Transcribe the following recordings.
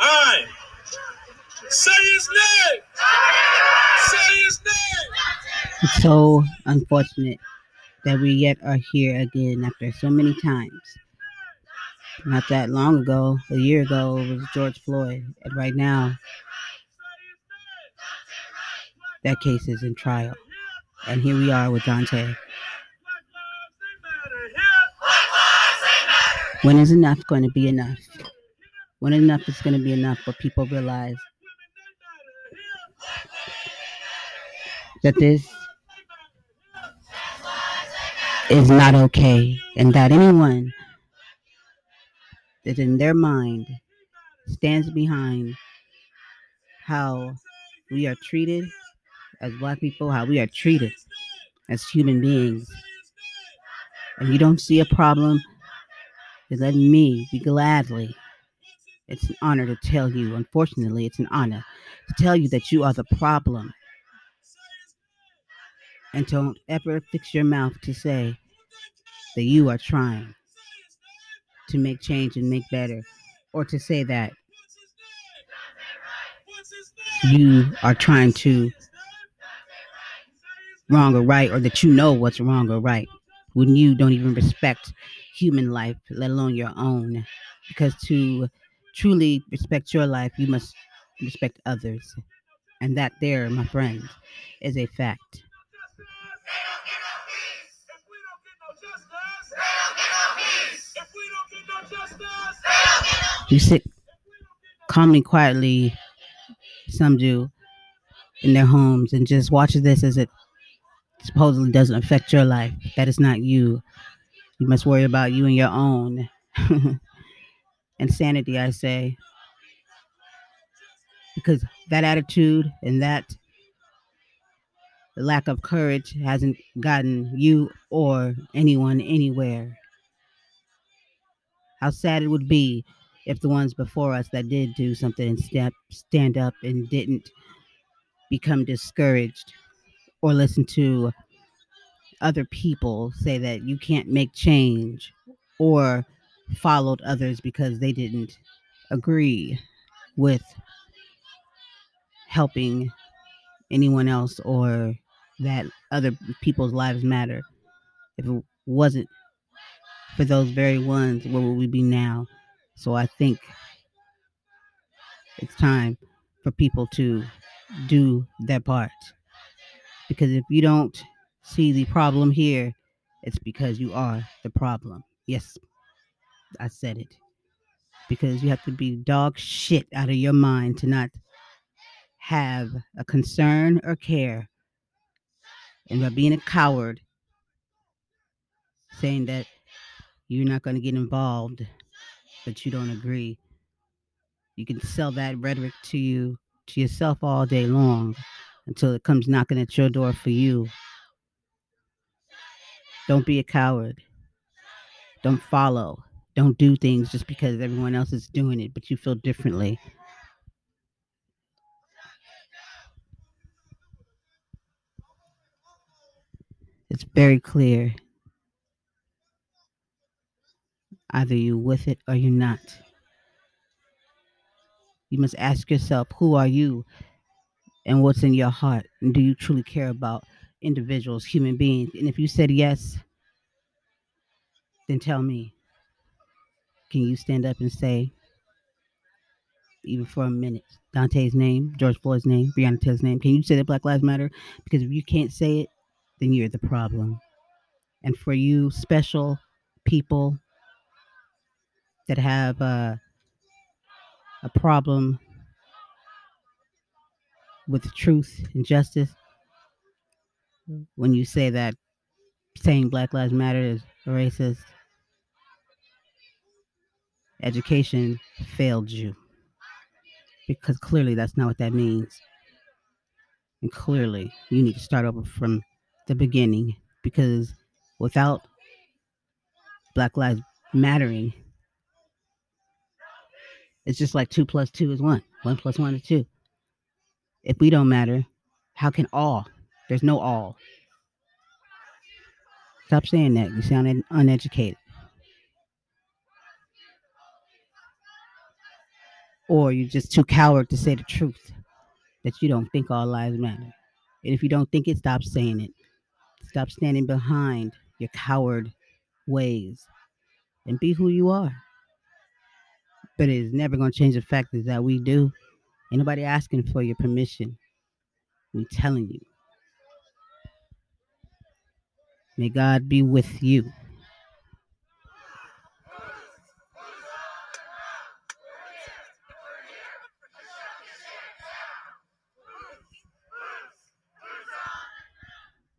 right. Say his name. Say his name. It's so unfortunate that we yet are here again after so many times. Not that long ago, a year ago, it was George Floyd. And right now, that case is in trial. And here we are with Daunte. When is enough going to be enough? When enough is going to be enough for people realize that this is not okay and that anyone that in their mind stands behind how we are treated as black people, how we are treated as human beings, and you don't see a problem, then let me be gladly. It's an honor to tell you, unfortunately, it's an honor to tell you that you are the problem. And don't ever fix your mouth to say that you are trying to make change and make better, or to say that you are trying to wrong or right, or that you know what's wrong or right when you don't even respect human life, let alone your own. Because to truly respect your life, you must respect others. And that, there, my friends, is a fact. You sit calmly, quietly, some do, in their homes and just watch this as it supposedly doesn't affect your life. That is not you. You must worry about you and your own. Insanity, I say. Because that attitude and that lack of courage hasn't gotten you or anyone anywhere. How sad it would be if the ones before us that did do something and step stand up and didn't become discouraged or listen to other people say that you can't make change or followed others because they didn't agree with helping anyone else or that other people's lives matter. If it wasn't for those very ones, where would we be now? So I think it's time for people to do their part. Because if you don't see the problem here, it's because you are the problem. Yes, I said it. Because you have to be dog shit out of your mind to not have a concern or care. And by being a coward, saying that you're not going to get involved, that you don't agree, you can sell that rhetoric to you to yourself all day long until it comes knocking at your door for you. Don't be a coward. Don't follow. Don't do things just because everyone else is doing it, but you feel differently. It's very clear. Either you're with it or you're not. You must ask yourself, who are you and what's in your heart? And do you truly care about individuals, human beings? And if you said yes, then tell me. Can you stand up and say, even for a minute, Daunte's name, George Floyd's name, Breonna Taylor's name? Can you say that Black Lives Matter? Because if you can't say it, then you're the problem. And for you, special people that have uh, a problem with truth and justice, when you say that saying Black Lives Matter is racist, education failed you. Because clearly that's not what that means. And clearly you need to start over from the beginning because without Black Lives Mattering, it's just like two plus two is one. One plus one is two. If we don't matter, how can all? There's no all. Stop saying that. You sound un- uneducated. Or you're just too coward to say the truth that you don't think all lives matter. And if you don't think it, stop saying it. Stop standing behind your coward ways and be who you are. But it is never going to change the fact is that we do. Ain't nobody asking for your permission. We telling you. May God be with you.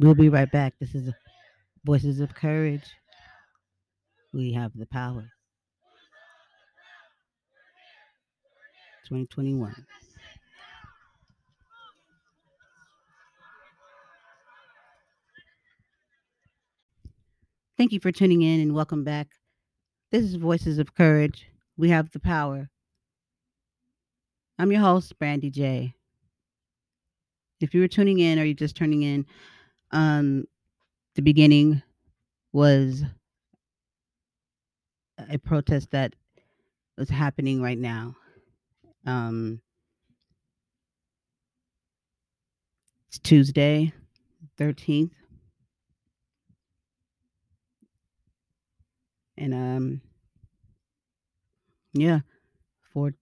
We'll be right back. This is Voices of Courage. We have the power. 2021. Thank you for tuning in and welcome back. This is Voices of Courage. We have the power. I'm your host, Brandy J. If you were tuning in or you're just turning in, um, the beginning was a protest that was happening right now. Um, it's Tuesday, 13th. And um yeah, 4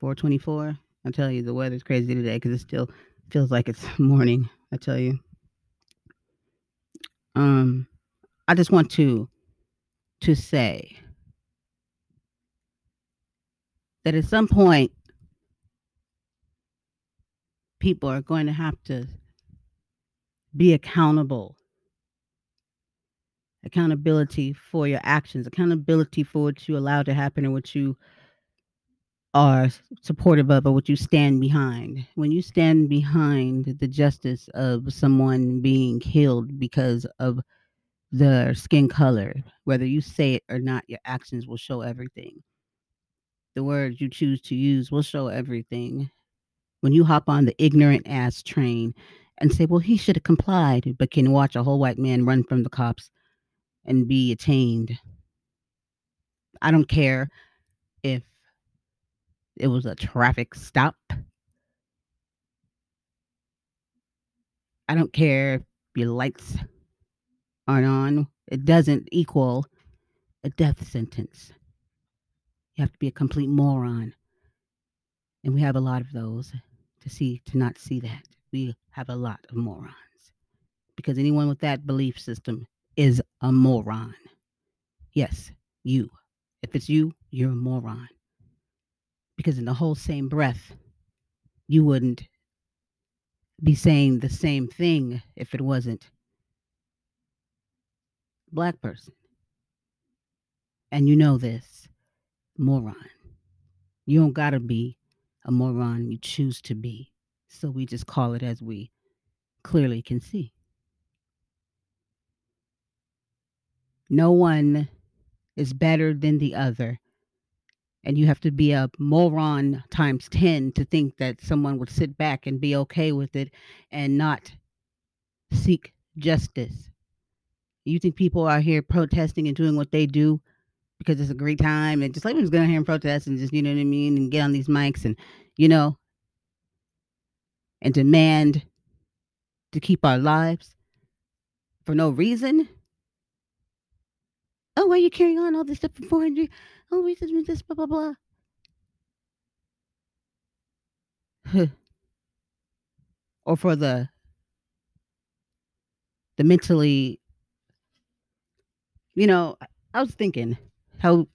424. I tell you the weather's crazy today cuz it still feels like it's morning, I tell you. Um I just want to to say that at some point people are going to have to be accountable. Accountability for your actions. Accountability for what you allow to happen and what you are supportive of or what you stand behind? When you stand behind the justice of someone being killed because of their skin color whether you say it or not your actions will show everything. The words you choose to use will show everything. When you hop on the ignorant ass train and say, well, he should have complied, but can watch a whole white man run from the cops and be attained. I don't care if it was a traffic stop. I don't care if your lights aren't on. It doesn't equal a death sentence. You have to be a complete moron. And we have a lot of those to see to not see that. We have a lot of morons. Because anyone with that belief system is a moron. Yes, you. If it's you, you're a moron. Because in the whole same breath, you wouldn't be saying the same thing if it wasn't black person. And you know this, moron. You don't gotta be a moron, you choose to be. So we just call it as we clearly can see. No one is better than the other. And you have to be a moron times 10 to think that someone would sit back and be okay with it and not seek justice. You think people are here protesting and doing what they do because it's a great time and just like we're going to here and protest and just, you know what I mean, and get on these mics and, you know, and demand to keep our lives for no reason? Oh, why are you carrying on all this stuff for 400? Oh, racism, this, blah, blah, blah. or for the the mentally you know i was thinking how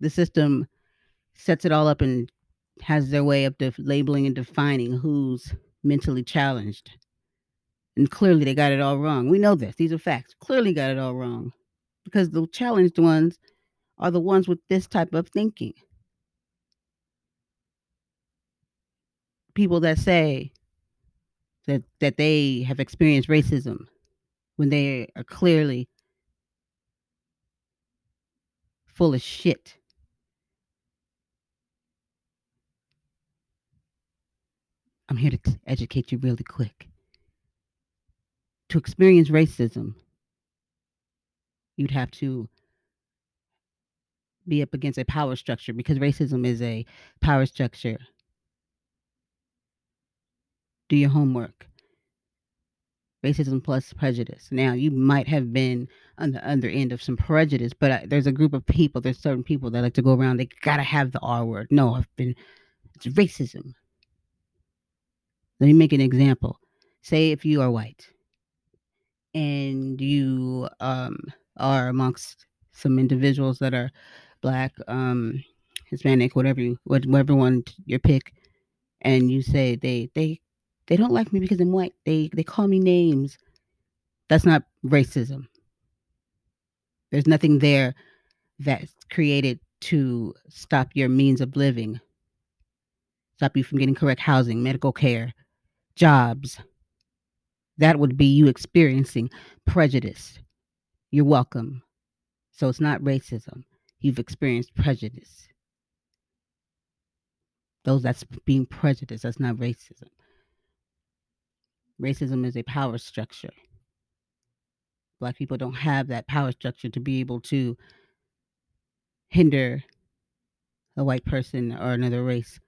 the system sets it all up and has their way of def- labeling and defining who's mentally challenged. And clearly they got it all wrong. We know this. These are facts. Clearly got it all wrong. Because the challenged ones are the ones with this type of thinking. People that say that that they have experienced racism when they are clearly full of shit. I'm here to t- educate you really quick. To experience racism, you'd have to be up against a power structure because racism is a power structure. Do your homework. Racism plus prejudice. Now, you might have been on the other end of some prejudice, but I, there's a group of people, there's certain people that like to go around, they gotta have the R word. No, I've been, it's racism. Let me make an example. Say if you are white and you um, are amongst some individuals that are black, um, Hispanic, whatever you, whatever one your pick, and you say they they they don't like me because I'm white. They they call me names. That's not racism. There's nothing there that's created to stop your means of living, stop you from getting correct housing, medical care, jobs. That would be you experiencing prejudice. You're welcome. So it's not racism. You've experienced prejudice. Those that's being prejudiced, that's not racism. Racism is a power structure. Black people don't have that power structure to be able to hinder a white person or another race,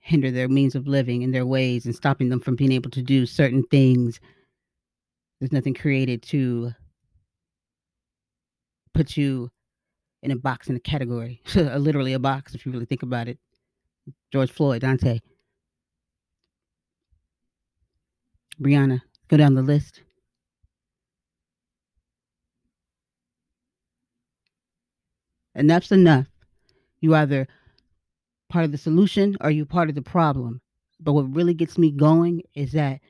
hinder their means of living and their ways and stopping them from being able to do certain things. There's nothing created to put you in a box in a category, literally a box if you really think about it. George Floyd, Daunte, Breonna, go down the list. Enough's enough. You either part of the solution or you part of the problem. But what really gets me going is that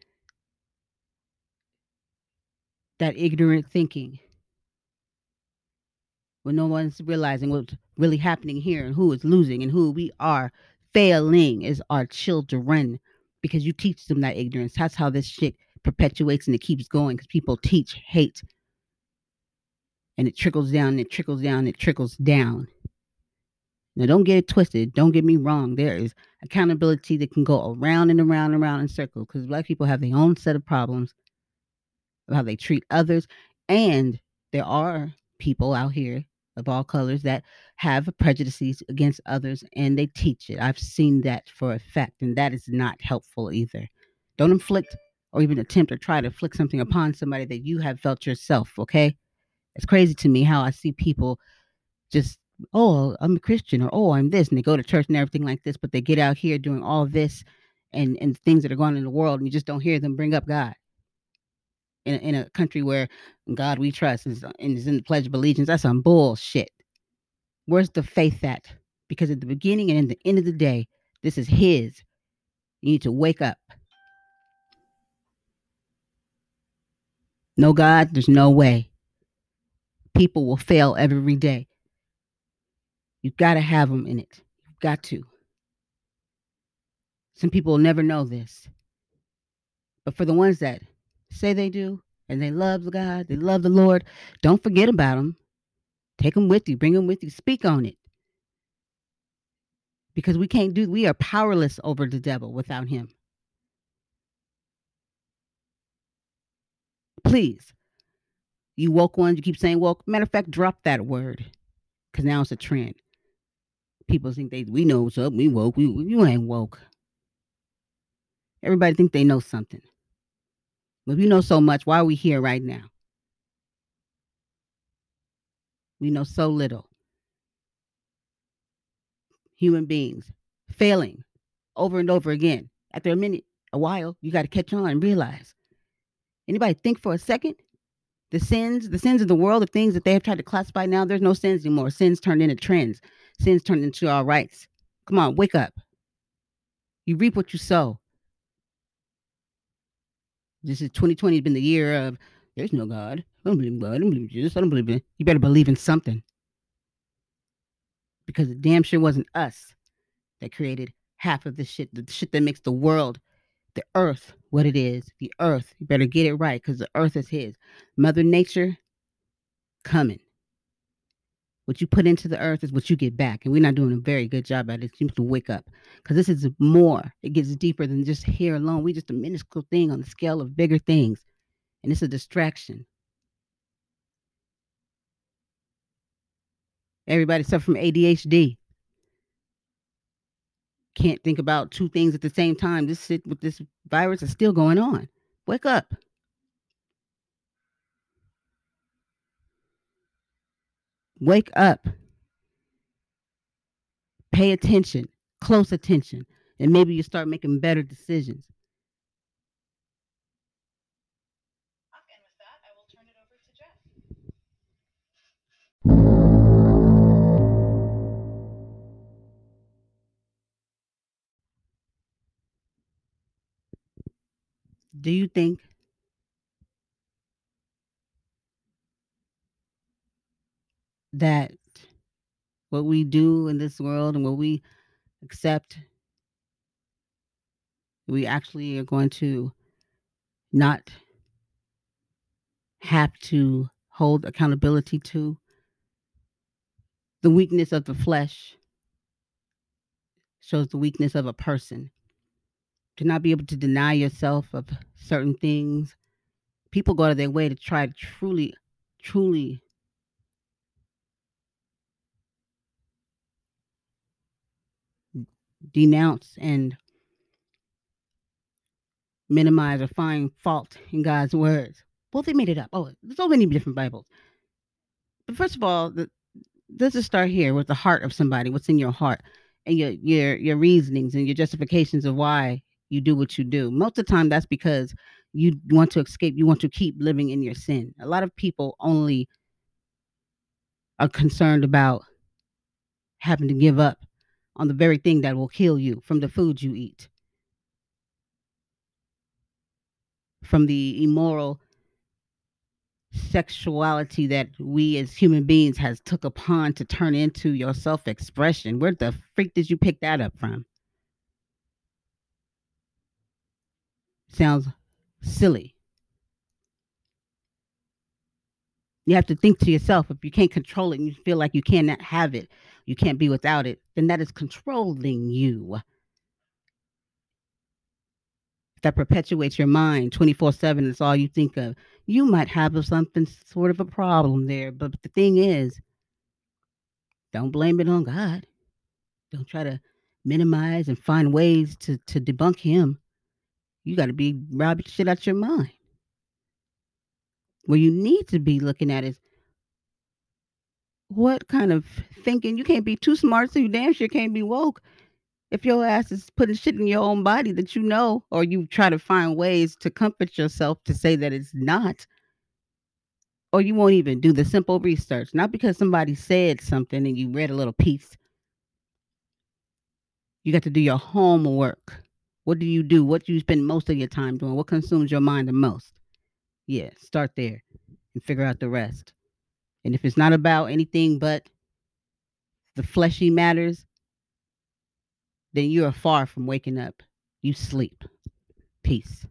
that ignorant thinking when no one's realizing what's really happening here and who is losing and who we are failing is our children because you teach them that ignorance. That's how this shit perpetuates and it keeps going because people teach hate and it trickles down, and it trickles down, and it trickles down. Now, don't get it twisted. Don't get me wrong. There is accountability that can go around and around and around in circles because black people have their own set of problems of how they treat others. And there are people out here of all colors that have prejudices against others and they teach it. I've seen that for a fact, and that is not helpful either. Don't inflict or even attempt or try to inflict something upon somebody that you have felt yourself, okay? It's crazy to me how I see people just, oh, I'm a Christian or oh, I'm this, and they go to church and everything like this, but they get out here doing all this and and things that are going on in the world, and you just don't hear them bring up God. In a, in a country where God we trust is, is in the Pledge of Allegiance, that's some bullshit. Where's the faith at? Because at the beginning and in the end of the day, this is His. You need to wake up. No God, there's no way people will fail every day. You've got to have them in it. You've got to. Some people will never know this. But for the ones that say they do and they love God, they love the Lord, don't forget about them. Take them with you, bring them with you, speak on it. Because we can't do, we are powerless over the devil without him. Please you woke ones, you keep saying woke. Matter of fact, drop that word because now it's a trend. People think they we know what's up. We woke. We you ain't woke. Everybody think they know something. If you know so much, why are we here right now? We know so little. Human beings failing over and over again. After a minute, a while, you got to catch on and realize. Anybody think for a second the sins, the sins of the world, the things that they have tried to classify now, there's no sins anymore. Sins turned into trends. Sins turned into our rights. Come on, wake up. You reap what you sow. This is 2020 has been the year of there's no God. I don't believe in God. I don't believe in Jesus. I don't believe in you better believe in something. Because it damn sure wasn't us that created half of the shit, the shit that makes the world the earth what it is. The earth. You better get it right because the earth is his. Mother Nature coming. What you put into the earth is what you get back. And we're not doing a very good job at it. You have to wake up because this is more. It gets deeper than just here alone. We're just a minuscule thing on the scale of bigger things. And it's a distraction. Everybody suffer from ADHD. Can't think about two things at the same time. This shit with this virus is still going on. Wake up. Wake up. Pay attention, close attention, and maybe you start making better decisions. And with that, I will turn it over to Jeff. Do you think that what we do in this world and what we accept, we actually are going to not have to hold accountability to. The weakness of the flesh shows the weakness of a person. To not be able to deny yourself of certain things. People go out of their way to try to truly truly denounce and minimize or find fault in God's words. Well, they made it up. Oh, there's so many different Bibles. But first of all, the, let's just start here with the heart of somebody. What's in your heart and your your your reasonings and your justifications of why you do what you do. Most of the time, that's because you want to escape. You want to keep living in your sin. A lot of people only are concerned about having to give up on the very thing that will kill you from the food you eat, from the immoral sexuality that we as human beings has took upon to turn into your self-expression. Where the freak did you pick that up from? Sounds silly. You have to think to yourself if you can't control it and you feel like you cannot have it, you can't be without it, then that is controlling you. That perpetuates your mind 24 7, it's all you think of. You might have something sort of a problem there, but the thing is, don't blame it on God. Don't try to minimize and find ways to, to debunk Him. You got to be robbing shit out your mind. What you need to be looking at is what kind of thinking you can't be too smart, so you damn sure can't be woke. If your ass is putting shit in your own body that you know, or you try to find ways to comfort yourself to say that it's not, or you won't even do the simple research, not because somebody said something and you read a little piece. You got to do your homework. What do you do? What do you spend most of your time doing? What consumes your mind the most? Yeah, start there and figure out the rest. And if it's not about anything but the fleshy matters, then you are far from waking up. You sleep. Peace.